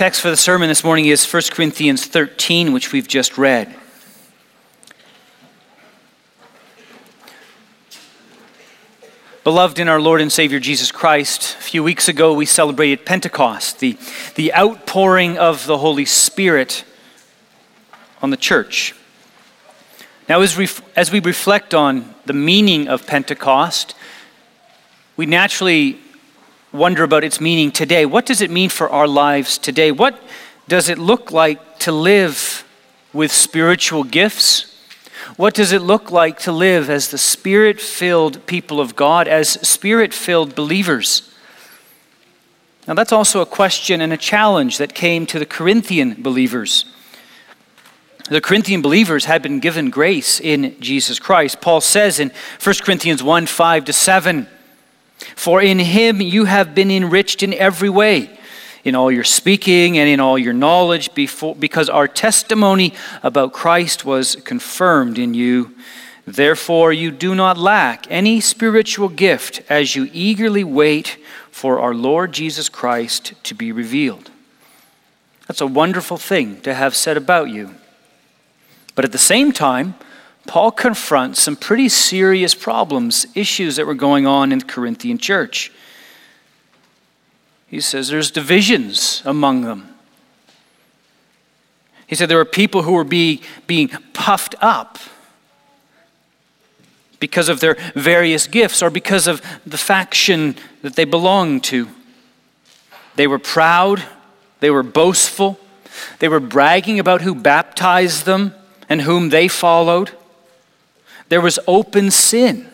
text for the sermon this morning is 1 Corinthians 13, which we've just read. Beloved in our Lord and Savior Jesus Christ, a few weeks ago we celebrated Pentecost, the, the outpouring of the Holy Spirit on the church. Now, as, ref, as we reflect on the meaning of Pentecost, we naturally wonder about its meaning today. What does it mean for our lives today? What does it look like to live with spiritual gifts? What does it look like to live as the spirit filled people of God, as spirit filled believers? Now, that's also a question and a challenge that came to the Corinthian believers. The Corinthian believers had been given grace in Jesus Christ. Paul says in 1 Corinthians 1 5 to 7, For in him you have been enriched in every way in all your speaking and in all your knowledge, before, because our testimony about Christ was confirmed in you. Therefore, you do not lack any spiritual gift as you eagerly wait for our Lord Jesus Christ to be revealed. That's a wonderful thing to have said about you. But at the same time, Paul confronts some pretty serious problems, issues that were going on in the Corinthian church. He says there's divisions among them. He said there were people who were be, being puffed up because of their various gifts or because of the faction that they belonged to. They were proud, they were boastful, they were bragging about who baptized them and whom they followed. There was open sin.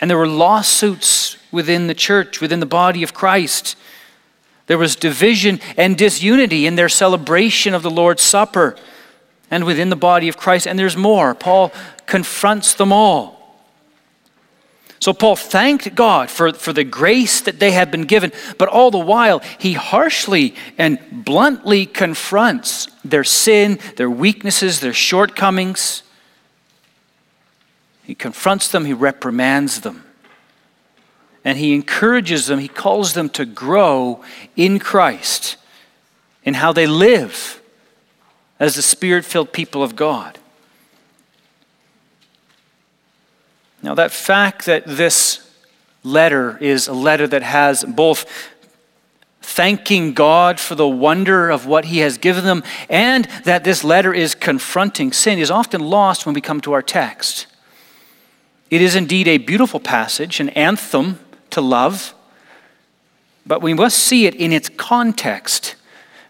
And there were lawsuits within the church, within the body of Christ. There was division and disunity in their celebration of the Lord's Supper and within the body of Christ. And there's more. Paul confronts them all. So Paul thanked God for, for the grace that they had been given, but all the while he harshly and bluntly confronts their sin, their weaknesses, their shortcomings. He confronts them, he reprimands them and he encourages them, he calls them to grow in Christ, in how they live as the spirit filled people of God. Now, that fact that this letter is a letter that has both thanking God for the wonder of what He has given them, and that this letter is confronting sin is often lost when we come to our text. It is indeed a beautiful passage, an anthem to love, but we must see it in its context.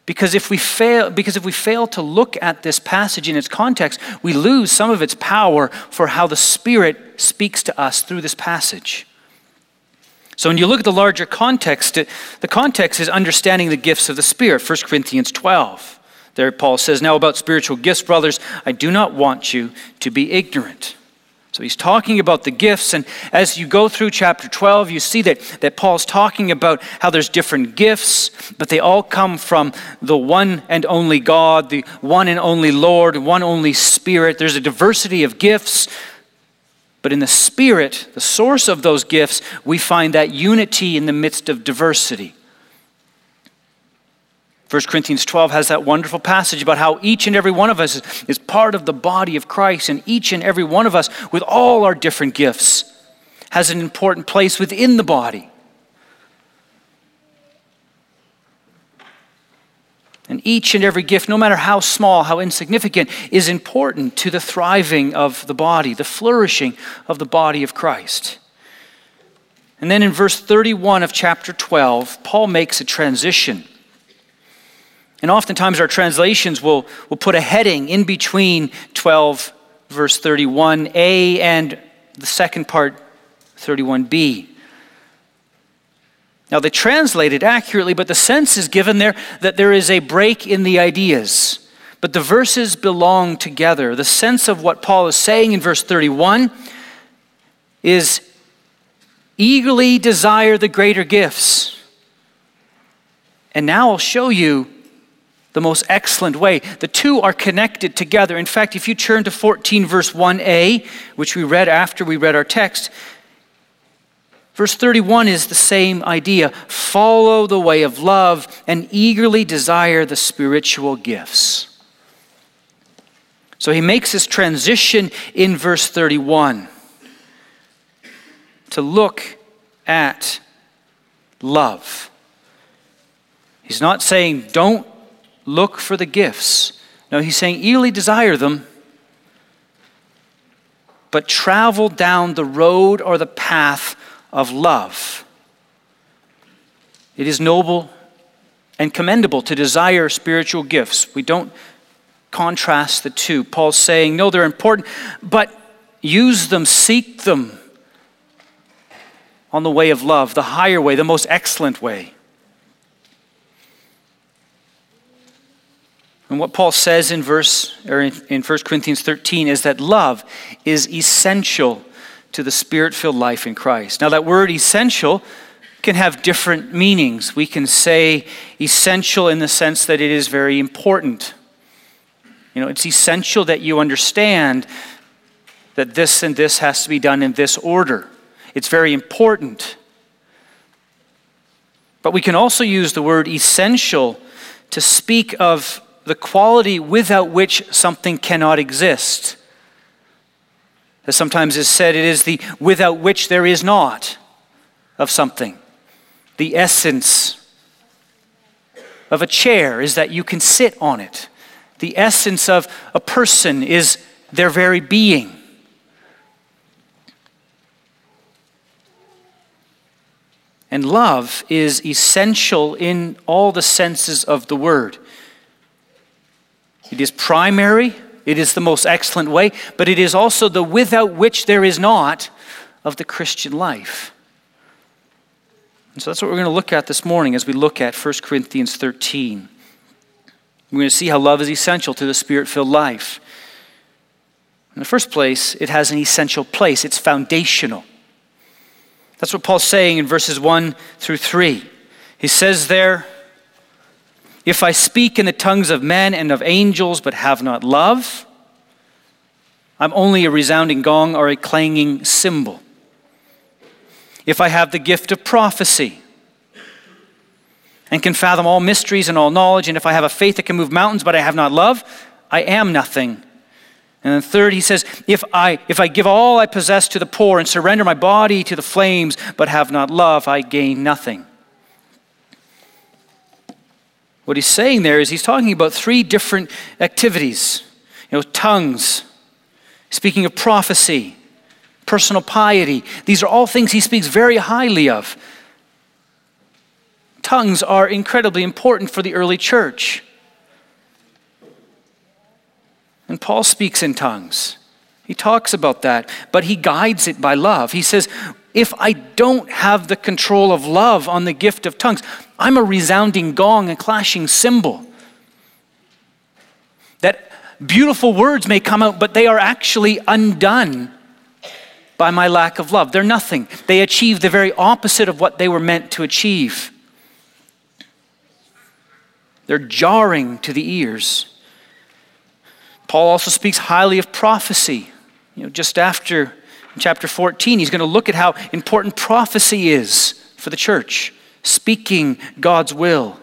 Because if, we fail, because if we fail to look at this passage in its context, we lose some of its power for how the Spirit speaks to us through this passage. So when you look at the larger context, the context is understanding the gifts of the Spirit. 1 Corinthians 12. There, Paul says, Now about spiritual gifts, brothers, I do not want you to be ignorant. So he's talking about the gifts, and as you go through chapter 12, you see that, that Paul's talking about how there's different gifts, but they all come from the one and only God, the one and only Lord, one only Spirit. There's a diversity of gifts, but in the Spirit, the source of those gifts, we find that unity in the midst of diversity. 1 Corinthians 12 has that wonderful passage about how each and every one of us is part of the body of Christ, and each and every one of us, with all our different gifts, has an important place within the body. And each and every gift, no matter how small, how insignificant, is important to the thriving of the body, the flourishing of the body of Christ. And then in verse 31 of chapter 12, Paul makes a transition and oftentimes our translations will, will put a heading in between 12, verse 31a, and the second part, 31b. Now, they translate it accurately, but the sense is given there that there is a break in the ideas. But the verses belong together. The sense of what Paul is saying in verse 31 is eagerly desire the greater gifts. And now I'll show you the most excellent way. The two are connected together. In fact, if you turn to 14, verse 1a, which we read after we read our text, Verse 31 is the same idea follow the way of love and eagerly desire the spiritual gifts. So he makes this transition in verse 31 to look at love. He's not saying don't look for the gifts. No, he's saying eagerly desire them, but travel down the road or the path of love. It is noble and commendable to desire spiritual gifts. We don't contrast the two. Paul's saying, no, they're important, but use them, seek them on the way of love, the higher way, the most excellent way. And what Paul says in verse or in 1 Corinthians 13 is that love is essential to the spirit filled life in Christ. Now, that word essential can have different meanings. We can say essential in the sense that it is very important. You know, it's essential that you understand that this and this has to be done in this order. It's very important. But we can also use the word essential to speak of the quality without which something cannot exist. As sometimes is said, it is the without which there is not of something. The essence of a chair is that you can sit on it. The essence of a person is their very being. And love is essential in all the senses of the word. It is primary it is the most excellent way, but it is also the without which there is not of the Christian life. And so that's what we're going to look at this morning as we look at 1 Corinthians 13. We're going to see how love is essential to the spirit filled life. In the first place, it has an essential place, it's foundational. That's what Paul's saying in verses 1 through 3. He says there, if I speak in the tongues of men and of angels but have not love, I'm only a resounding gong or a clanging cymbal. If I have the gift of prophecy and can fathom all mysteries and all knowledge, and if I have a faith that can move mountains but I have not love, I am nothing. And then third, he says, if I, if I give all I possess to the poor and surrender my body to the flames but have not love, I gain nothing. What he's saying there is he's talking about three different activities. You know, tongues, speaking of prophecy, personal piety. These are all things he speaks very highly of. Tongues are incredibly important for the early church. And Paul speaks in tongues. He talks about that, but he guides it by love. He says, if I don't have the control of love on the gift of tongues, I'm a resounding gong, a clashing cymbal. That beautiful words may come out, but they are actually undone by my lack of love. They're nothing. They achieve the very opposite of what they were meant to achieve. They're jarring to the ears. Paul also speaks highly of prophecy. You know, just after chapter 14, he's going to look at how important prophecy is for the church, speaking God's will.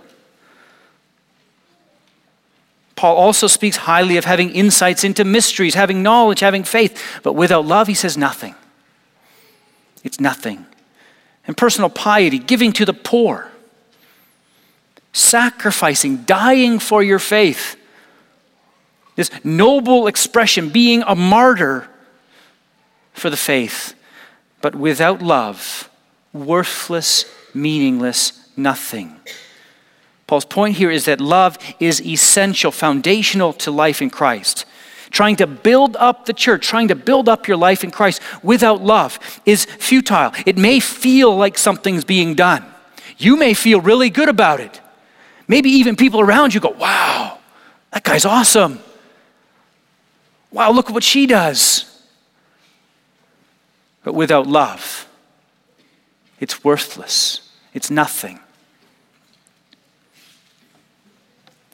Paul also speaks highly of having insights into mysteries, having knowledge, having faith, but without love, he says nothing. It's nothing. And personal piety, giving to the poor, sacrificing, dying for your faith. This noble expression, being a martyr for the faith, but without love, worthless, meaningless, nothing. Paul's point here is that love is essential, foundational to life in Christ. Trying to build up the church, trying to build up your life in Christ without love is futile. It may feel like something's being done. You may feel really good about it. Maybe even people around you go, wow, that guy's awesome. Wow, look at what she does. But without love, it's worthless, it's nothing.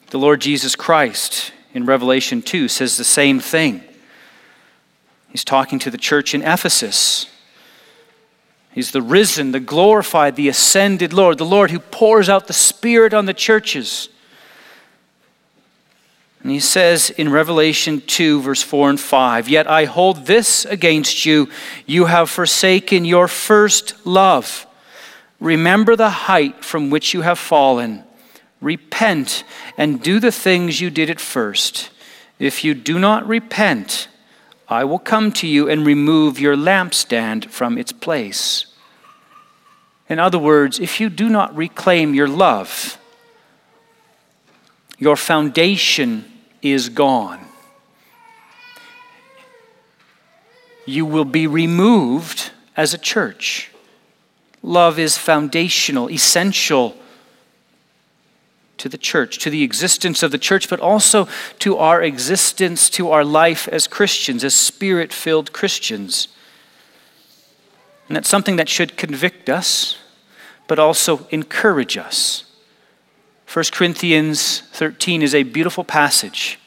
The Lord Jesus Christ in Revelation 2 says the same thing. He's talking to the church in Ephesus. He's the risen, the glorified, the ascended Lord, the Lord who pours out the Spirit on the churches. And he says in Revelation 2, verse 4 and 5 Yet I hold this against you, you have forsaken your first love. Remember the height from which you have fallen. Repent and do the things you did at first. If you do not repent, I will come to you and remove your lampstand from its place. In other words, if you do not reclaim your love, your foundation is gone. You will be removed as a church. Love is foundational, essential to the church, to the existence of the church, but also to our existence, to our life as Christians, as spirit filled Christians. And that's something that should convict us, but also encourage us. 1 Corinthians 13 is a beautiful passage.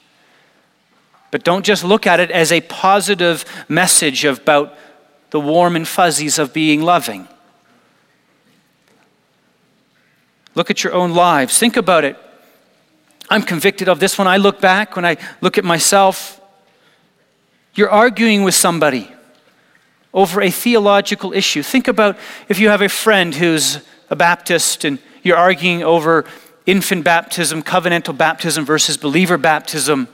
But don't just look at it as a positive message about the warm and fuzzies of being loving. Look at your own lives. Think about it. I'm convicted of this when I look back, when I look at myself. You're arguing with somebody over a theological issue. Think about if you have a friend who's a Baptist and you're arguing over infant baptism, covenantal baptism versus believer baptism.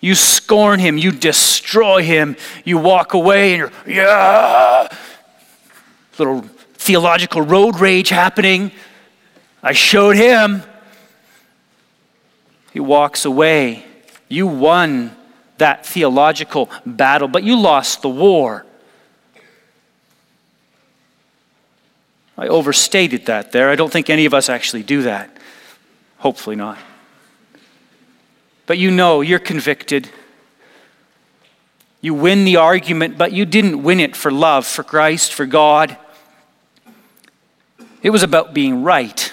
You scorn him, you destroy him, you walk away and you're, yeah, little theological road rage happening. I showed him. He walks away. You won that theological battle, but you lost the war. I overstated that there. I don't think any of us actually do that. Hopefully not. But you know, you're convicted. You win the argument, but you didn't win it for love, for Christ, for God. It was about being right.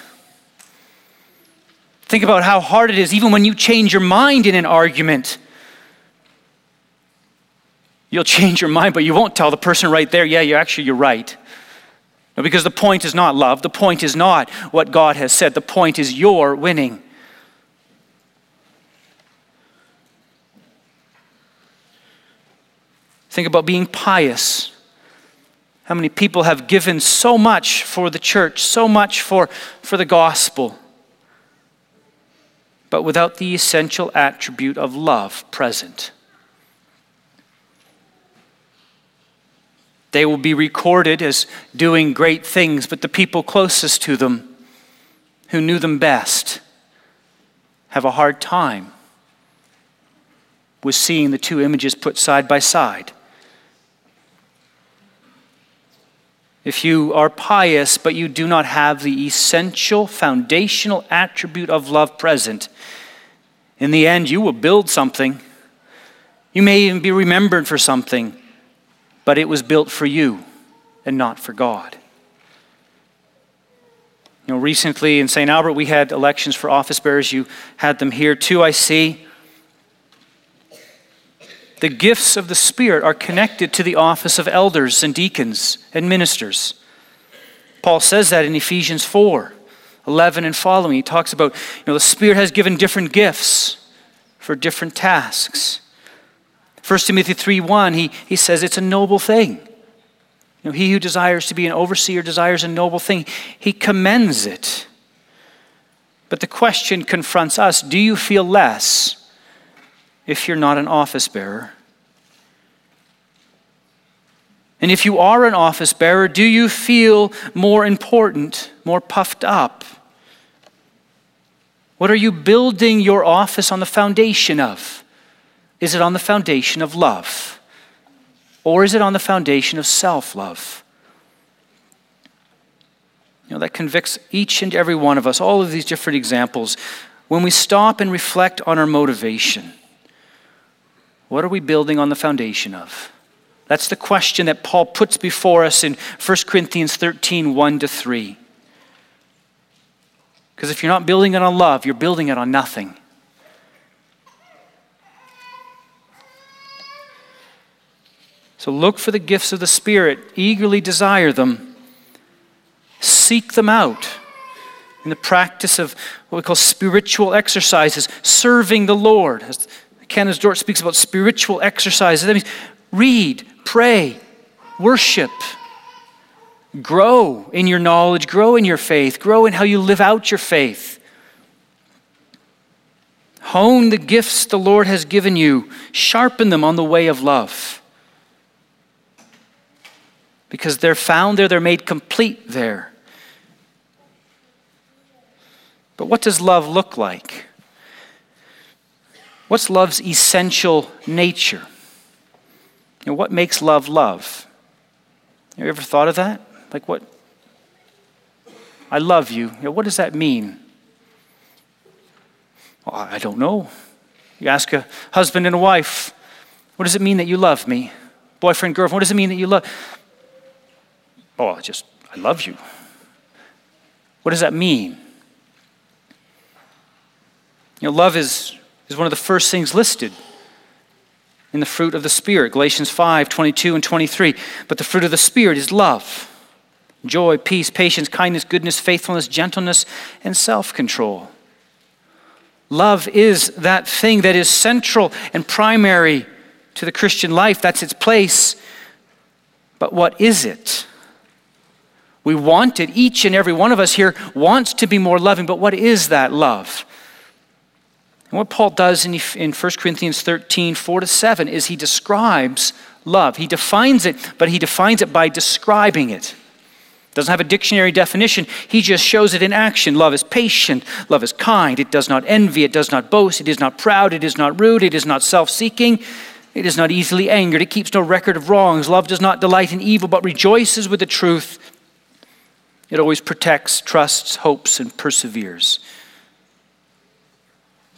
Think about how hard it is, even when you change your mind in an argument. You'll change your mind, but you won't tell the person right there, yeah, you're actually you're right. Because the point is not love. The point is not what God has said. The point is your winning. Think about being pious. How many people have given so much for the church, so much for, for the gospel? but without the essential attribute of love present. They will be recorded as doing great things, but the people closest to them, who knew them best, have a hard time with seeing the two images put side by side. If you are pious, but you do not have the essential foundational attribute of love present, in the end, you will build something. You may even be remembered for something, but it was built for you and not for God. You know, recently in St. Albert, we had elections for office bearers. You had them here too, I see. The gifts of the Spirit are connected to the office of elders and deacons and ministers. Paul says that in Ephesians 4 11 and following. He talks about, you know, the Spirit has given different gifts for different tasks. 1 Timothy 3 1, he, he says it's a noble thing. You know, he who desires to be an overseer desires a noble thing. He commends it. But the question confronts us do you feel less if you're not an office bearer? And if you are an office bearer, do you feel more important, more puffed up? What are you building your office on the foundation of? Is it on the foundation of love? Or is it on the foundation of self love? You know, that convicts each and every one of us, all of these different examples. When we stop and reflect on our motivation, what are we building on the foundation of? That's the question that Paul puts before us in 1 Corinthians 13 1 to 3. Because if you're not building it on love, you're building it on nothing. So look for the gifts of the Spirit, eagerly desire them, seek them out in the practice of what we call spiritual exercises, serving the Lord. As Canons of Dort speaks about spiritual exercises, that means read, pray, worship, grow in your knowledge, grow in your faith, grow in how you live out your faith. Hone the gifts the Lord has given you, sharpen them on the way of love. Because they're found there, they're made complete there. But what does love look like? What's love's essential nature? You know, what makes love love? Have you ever thought of that? Like what? I love you. you know, what does that mean? Well, I don't know. You ask a husband and a wife, what does it mean that you love me? Boyfriend, girlfriend, what does it mean that you love? Oh, I just, I love you. What does that mean? You know, love is, is one of the first things listed in the fruit of the Spirit, Galatians 5 22 and 23. But the fruit of the Spirit is love, joy, peace, patience, kindness, goodness, faithfulness, gentleness, and self control. Love is that thing that is central and primary to the Christian life. That's its place. But what is it? We want it. Each and every one of us here wants to be more loving, but what is that love? And what Paul does in, in 1 Corinthians 13, 4 to 7, is he describes love. He defines it, but he defines it by describing it. Doesn't have a dictionary definition. He just shows it in action. Love is patient. Love is kind. It does not envy. It does not boast. It is not proud. It is not rude. It is not self seeking. It is not easily angered. It keeps no record of wrongs. Love does not delight in evil, but rejoices with the truth. It always protects, trusts, hopes, and perseveres.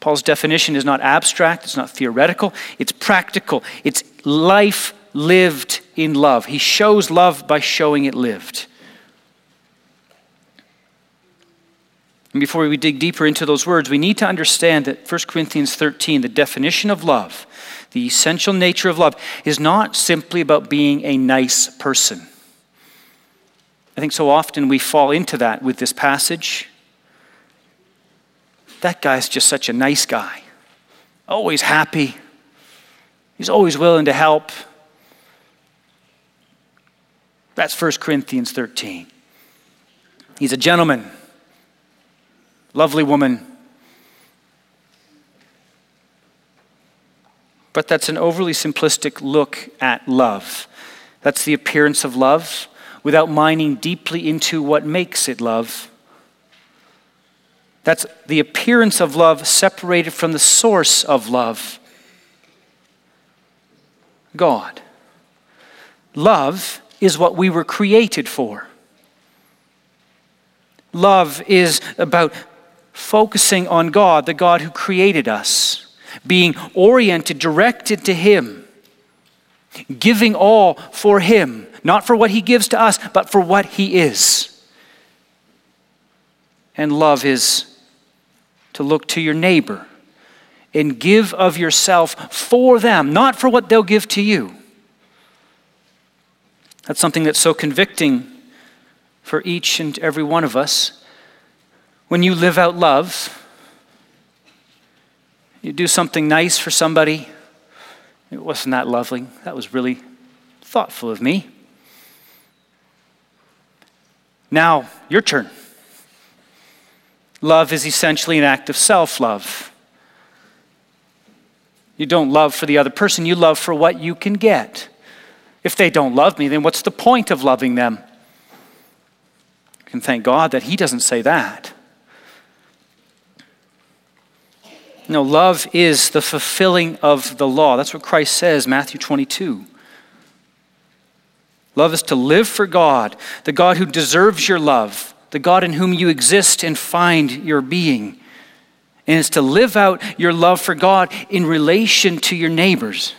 Paul's definition is not abstract, it's not theoretical, it's practical. It's life lived in love. He shows love by showing it lived. And before we dig deeper into those words, we need to understand that 1 Corinthians 13, the definition of love, the essential nature of love, is not simply about being a nice person. I think so often we fall into that with this passage that guy's just such a nice guy. Always happy. He's always willing to help. That's 1 Corinthians 13. He's a gentleman, lovely woman. But that's an overly simplistic look at love. That's the appearance of love without mining deeply into what makes it love that's the appearance of love separated from the source of love God. Love is what we were created for. Love is about focusing on God, the God who created us, being oriented, directed to Him, giving all for Him, not for what He gives to us, but for what He is. And love is to look to your neighbor and give of yourself for them, not for what they'll give to you. That's something that's so convicting for each and every one of us. When you live out love, you do something nice for somebody. It wasn't that lovely. That was really thoughtful of me. Now, your turn. Love is essentially an act of self love. You don't love for the other person, you love for what you can get. If they don't love me, then what's the point of loving them? You can thank God that He doesn't say that. No, love is the fulfilling of the law. That's what Christ says, Matthew 22. Love is to live for God, the God who deserves your love the God in whom you exist and find your being. And it's to live out your love for God in relation to your neighbors,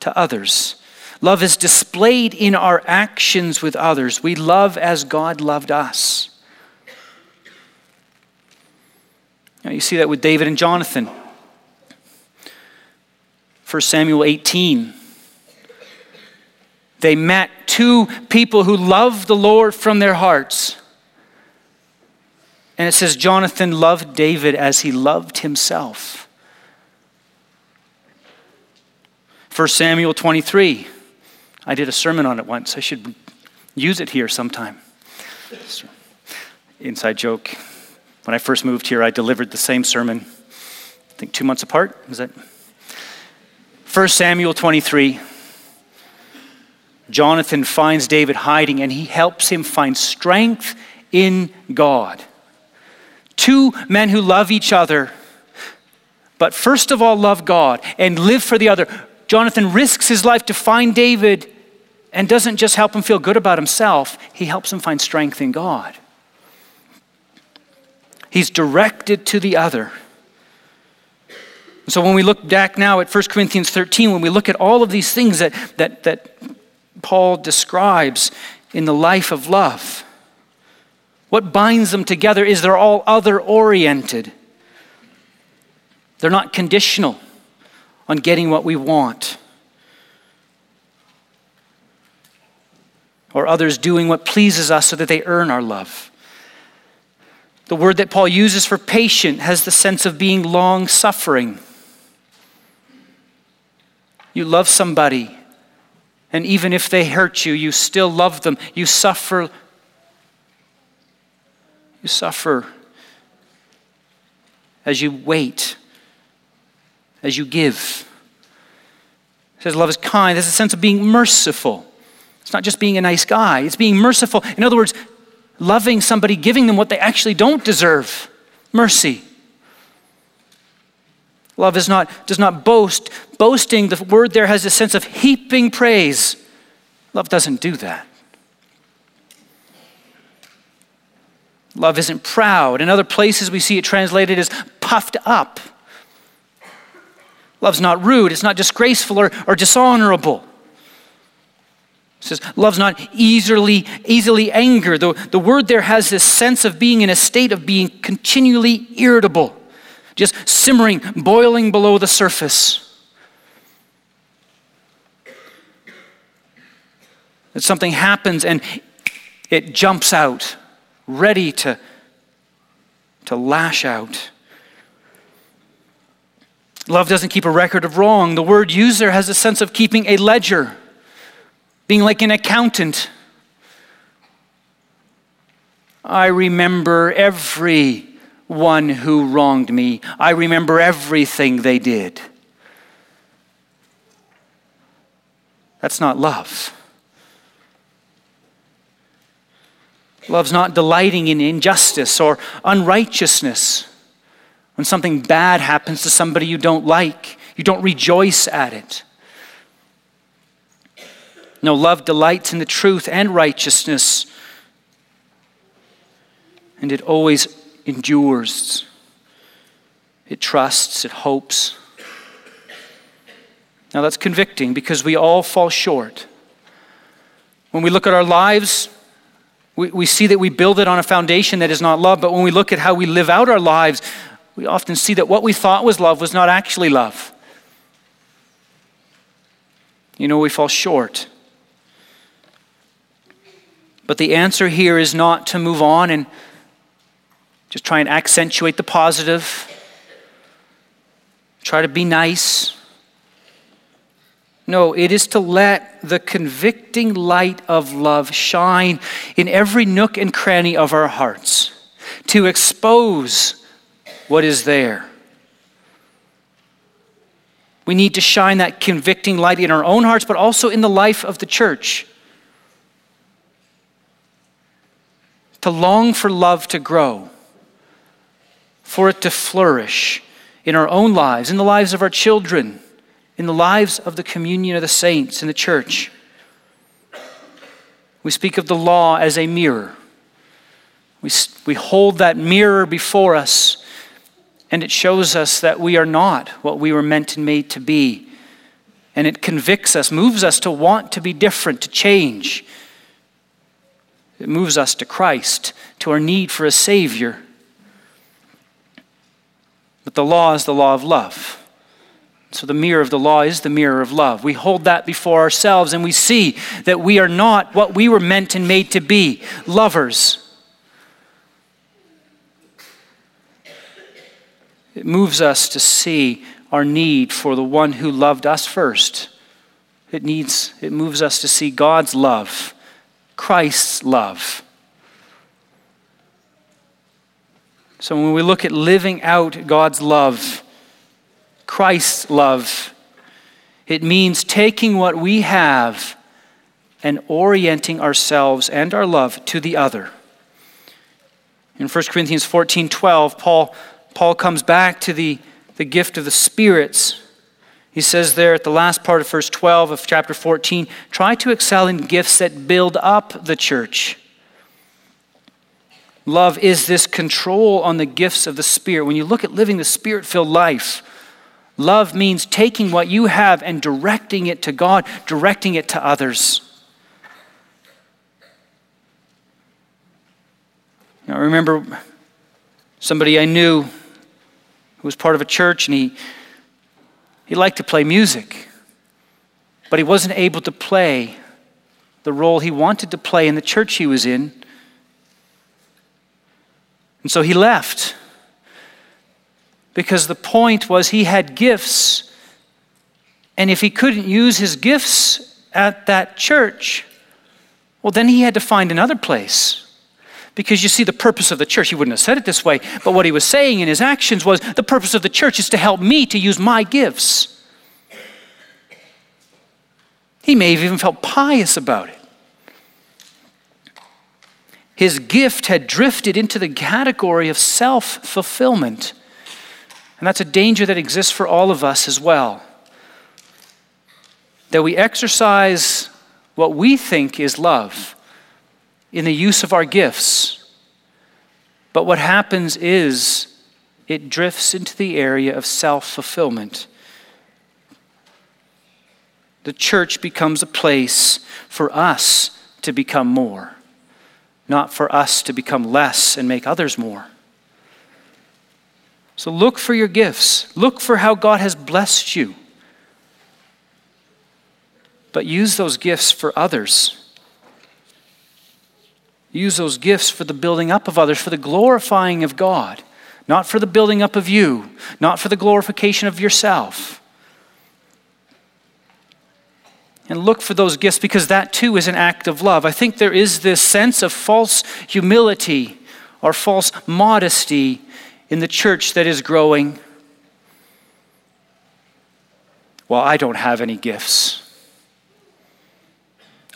to others. Love is displayed in our actions with others. We love as God loved us. Now, you see that with David and Jonathan. 1 Samuel 18. They met two people who loved the Lord from their hearts. And it says Jonathan loved David as he loved himself. 1 Samuel 23. I did a sermon on it once. I should use it here sometime. Inside joke. When I first moved here, I delivered the same sermon, I think two months apart. Is that? 1 Samuel 23. Jonathan finds David hiding and he helps him find strength in God. Two men who love each other, but first of all love God and live for the other. Jonathan risks his life to find David and doesn't just help him feel good about himself, he helps him find strength in God. He's directed to the other. So when we look back now at 1 Corinthians 13, when we look at all of these things that, that, that Paul describes in the life of love. What binds them together is they're all other oriented. They're not conditional on getting what we want or others doing what pleases us so that they earn our love. The word that Paul uses for patient has the sense of being long suffering. You love somebody and even if they hurt you, you still love them. You suffer. You suffer as you wait, as you give. It says love is kind. There's a sense of being merciful. It's not just being a nice guy, it's being merciful. In other words, loving somebody, giving them what they actually don't deserve mercy. Love is not, does not boast. Boasting, the word there has a sense of heaping praise. Love doesn't do that. Love isn't proud. In other places, we see it translated as puffed up. Love's not rude, it's not disgraceful or, or dishonorable. It says love's not easily easily angered. The, the word there has this sense of being in a state of being continually irritable just simmering, boiling below the surface. That something happens and it jumps out, ready to, to lash out. Love doesn't keep a record of wrong. The word user has a sense of keeping a ledger, being like an accountant. I remember every one who wronged me. I remember everything they did. That's not love. Love's not delighting in injustice or unrighteousness. When something bad happens to somebody you don't like, you don't rejoice at it. No, love delights in the truth and righteousness, and it always endures, it trusts, it hopes. Now that's convicting because we all fall short. When we look at our lives, we, we see that we build it on a foundation that is not love, but when we look at how we live out our lives, we often see that what we thought was love was not actually love. You know, we fall short. But the answer here is not to move on and just try and accentuate the positive. Try to be nice. No, it is to let the convicting light of love shine in every nook and cranny of our hearts, to expose what is there. We need to shine that convicting light in our own hearts, but also in the life of the church. To long for love to grow for it to flourish in our own lives, in the lives of our children, in the lives of the communion of the saints in the church. We speak of the law as a mirror. We, we hold that mirror before us, and it shows us that we are not what we were meant and made to be. And it convicts us, moves us to want to be different, to change. It moves us to Christ, to our need for a Savior. But the law is the law of love. So, the mirror of the law is the mirror of love. We hold that before ourselves and we see that we are not what we were meant and made to be lovers. It moves us to see our need for the one who loved us first. It needs it moves us to see God's love, Christ's love. So when we look at living out God's love, Christ's love, it means taking what we have and orienting ourselves and our love to the other. In 1 Corinthians 14 12, Paul, Paul comes back to the, the gift of the spirits. He says there at the last part of verse 12 of chapter 14 try to excel in gifts that build up the church. Love is this control on the gifts of the Spirit. When you look at living the Spirit filled life, love means taking what you have and directing it to God, directing it to others. I remember somebody I knew who was part of a church and he, he liked to play music, but he wasn't able to play the role he wanted to play in the church he was in and so he left. Because the point was he had gifts. And if he couldn't use his gifts at that church, well, then he had to find another place. Because you see, the purpose of the church, he wouldn't have said it this way, but what he was saying in his actions was the purpose of the church is to help me to use my gifts. He may have even felt pious about it his gift had drifted into the category of self fulfillment. And that's a danger that exists for all of us as well. That we exercise what we think is love in the use of our gifts. But what happens is it drifts into the area of self fulfillment. The church becomes a place for us to become more not for us to become less and make others more. So look for your gifts, look for how God has blessed you. But use those gifts for others. Use those gifts for the building up of others, for the glorifying of God, not for the building up of you, not for the glorification of yourself. And look for those gifts because that too is an act of love. I think there is this sense of false humility or false modesty in the church that is growing. Well, I don't have any gifts.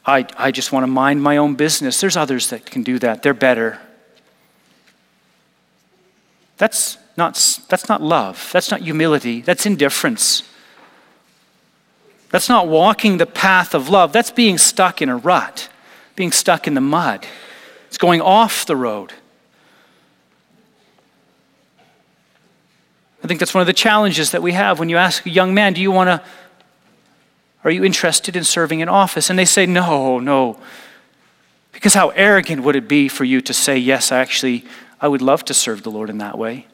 I, I just want to mind my own business. There's others that can do that, they're better. That's not, that's not love. That's not humility. That's indifference. That's not walking the path of love. That's being stuck in a rut, being stuck in the mud. It's going off the road. I think that's one of the challenges that we have when you ask a young man, Do you want to, are you interested in serving in office? And they say, No, no. Because how arrogant would it be for you to say, Yes, I actually, I would love to serve the Lord in that way?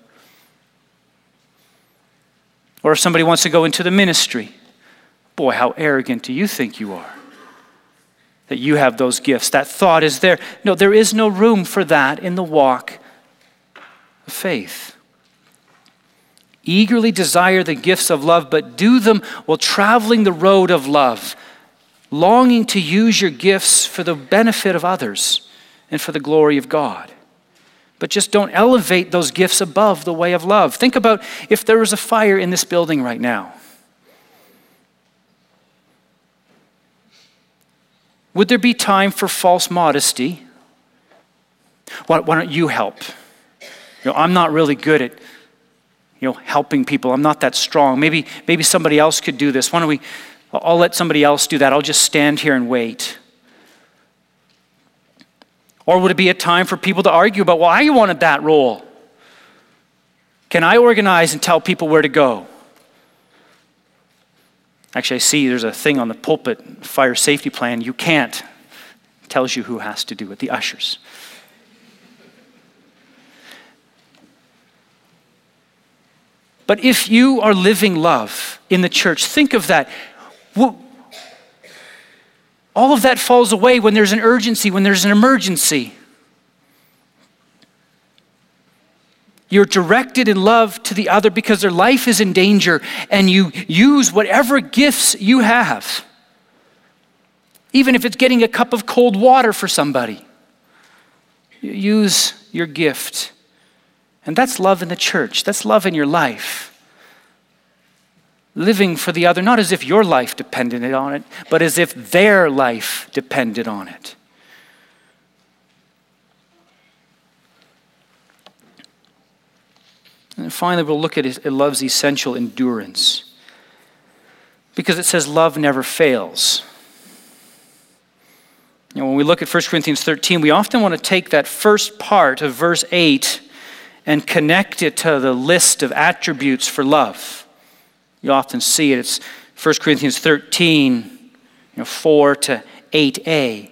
Or if somebody wants to go into the ministry, Boy, how arrogant do you think you are? That you have those gifts. That thought is there. No, there is no room for that in the walk of faith. Eagerly desire the gifts of love, but do them while traveling the road of love, longing to use your gifts for the benefit of others and for the glory of God. But just don't elevate those gifts above the way of love. Think about if there was a fire in this building right now. Would there be time for false modesty? Why, why don't you help? You know, I'm not really good at you know, helping people. I'm not that strong. Maybe, maybe somebody else could do this. Why don't we? I'll let somebody else do that. I'll just stand here and wait. Or would it be a time for people to argue about why you wanted that role? Can I organize and tell people where to go? Actually, I see there's a thing on the pulpit, fire safety plan. You can't. Tells you who has to do it, the ushers. But if you are living love in the church, think of that. All of that falls away when there's an urgency, when there's an emergency. You're directed in love to the other because their life is in danger, and you use whatever gifts you have, even if it's getting a cup of cold water for somebody. You use your gift. And that's love in the church, that's love in your life. Living for the other, not as if your life depended on it, but as if their life depended on it. And finally, we'll look at love's essential endurance. Because it says love never fails. You know, when we look at 1 Corinthians 13, we often want to take that first part of verse 8 and connect it to the list of attributes for love. You often see it. It's 1 Corinthians 13, you know, 4 to 8a.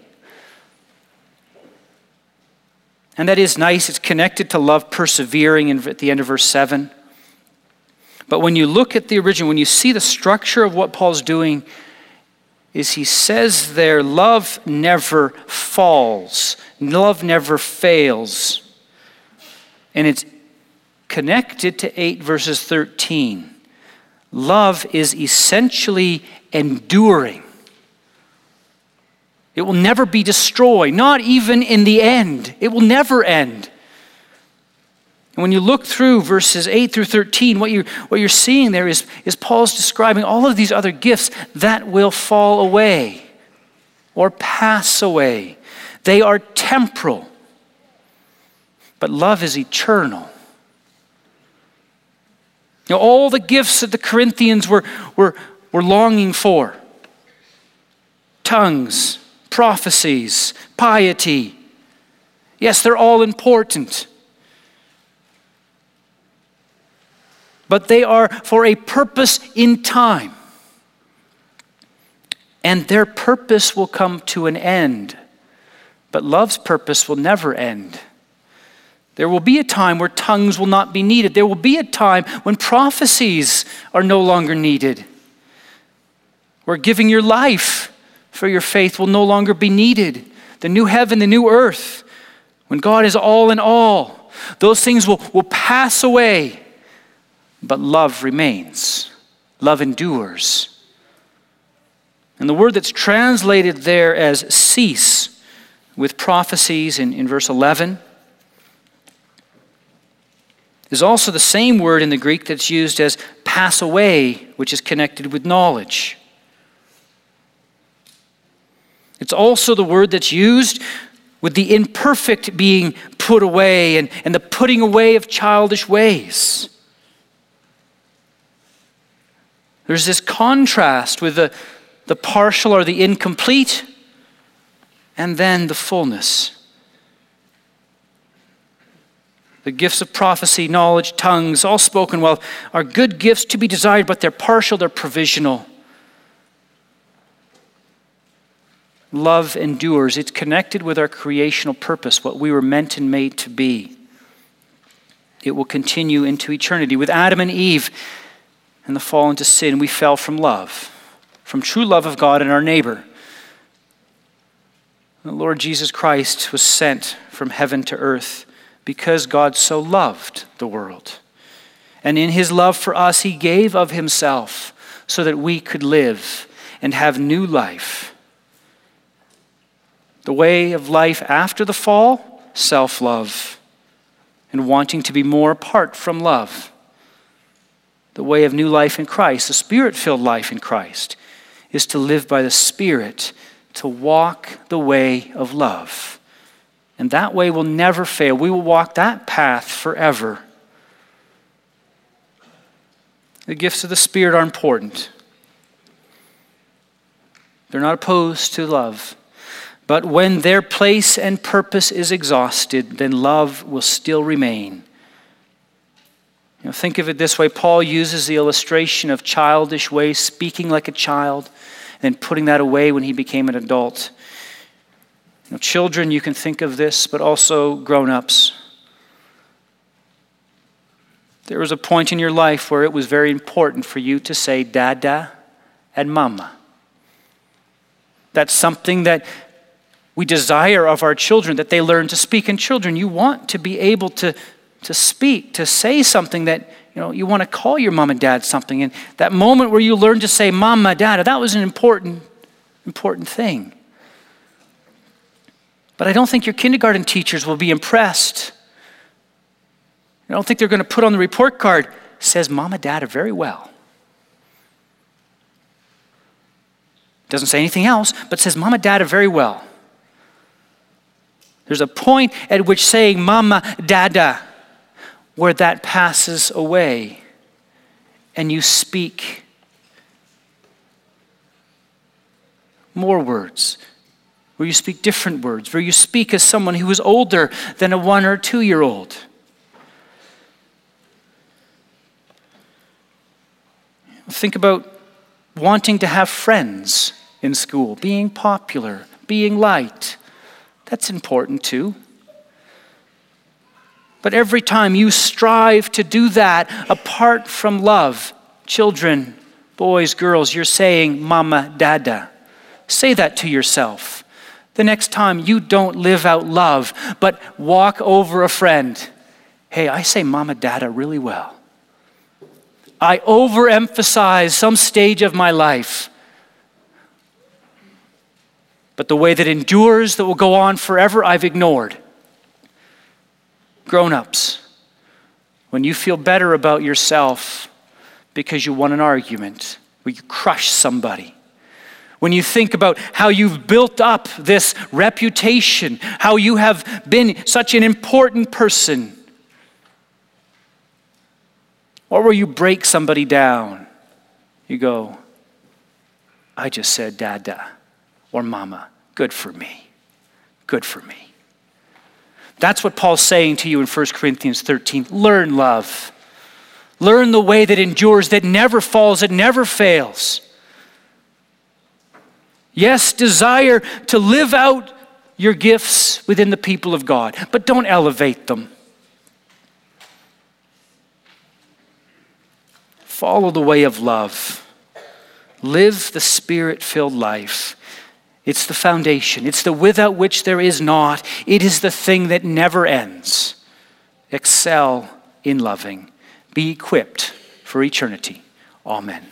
And that is nice. It's connected to love persevering at the end of verse 7. But when you look at the original, when you see the structure of what Paul's doing, is he says there, love never falls, love never fails. And it's connected to 8 verses 13. Love is essentially enduring. It will never be destroyed, not even in the end. It will never end. And when you look through verses 8 through 13, what, you, what you're seeing there is, is Paul's describing all of these other gifts that will fall away or pass away. They are temporal, but love is eternal. Know, all the gifts that the Corinthians were, were, were longing for tongues, prophecies, piety. Yes, they're all important. But they are for a purpose in time. And their purpose will come to an end. But love's purpose will never end. There will be a time where tongues will not be needed. There will be a time when prophecies are no longer needed. Where giving your life for your faith will no longer be needed. The new heaven, the new earth, when God is all in all, those things will, will pass away, but love remains. Love endures. And the word that's translated there as cease with prophecies in, in verse 11 is also the same word in the Greek that's used as pass away, which is connected with knowledge. It's also the word that's used with the imperfect being put away and, and the putting away of childish ways. There's this contrast with the, the partial or the incomplete and then the fullness. The gifts of prophecy, knowledge, tongues, all spoken well, are good gifts to be desired, but they're partial, they're provisional. Love endures. It's connected with our creational purpose, what we were meant and made to be. It will continue into eternity. With Adam and Eve and the fall into sin, we fell from love, from true love of God and our neighbor. The Lord Jesus Christ was sent from heaven to earth because God so loved the world. And in his love for us, he gave of himself so that we could live and have new life. The way of life after the fall, self love, and wanting to be more apart from love. The way of new life in Christ, the spirit filled life in Christ, is to live by the Spirit, to walk the way of love. And that way will never fail. We will walk that path forever. The gifts of the Spirit are important. They're not opposed to love. But when their place and purpose is exhausted, then love will still remain. You know, think of it this way Paul uses the illustration of childish ways, speaking like a child, and then putting that away when he became an adult. You know, children, you can think of this, but also grown ups. There was a point in your life where it was very important for you to say dada and mama. That's something that we desire of our children, that they learn to speak. And children, you want to be able to, to speak, to say something that, you know, you want to call your mom and dad something. And that moment where you learn to say mama, dada, that was an important, important thing. But I don't think your kindergarten teachers will be impressed. I don't think they're going to put on the report card, says mama, dada very well. Doesn't say anything else, but says mama, dada very well. There's a point at which saying mama, dada, where that passes away and you speak more words, where you speak different words, where you speak as someone who is older than a one or two year old. Think about wanting to have friends in school, being popular, being liked. That's important too. But every time you strive to do that apart from love, children, boys, girls, you're saying, Mama, Dada. Say that to yourself. The next time you don't live out love, but walk over a friend, hey, I say Mama, Dada really well. I overemphasize some stage of my life. But the way that endures, that will go on forever, I've ignored. Grown ups, when you feel better about yourself because you won an argument, where you crush somebody, when you think about how you've built up this reputation, how you have been such an important person, or where you break somebody down, you go, I just said dada or mama. Good for me. Good for me. That's what Paul's saying to you in 1 Corinthians 13. Learn love. Learn the way that endures, that never falls, that never fails. Yes, desire to live out your gifts within the people of God, but don't elevate them. Follow the way of love. Live the spirit filled life. It's the foundation, it's the without which there is not. It is the thing that never ends. Excel in loving. Be equipped for eternity. Amen.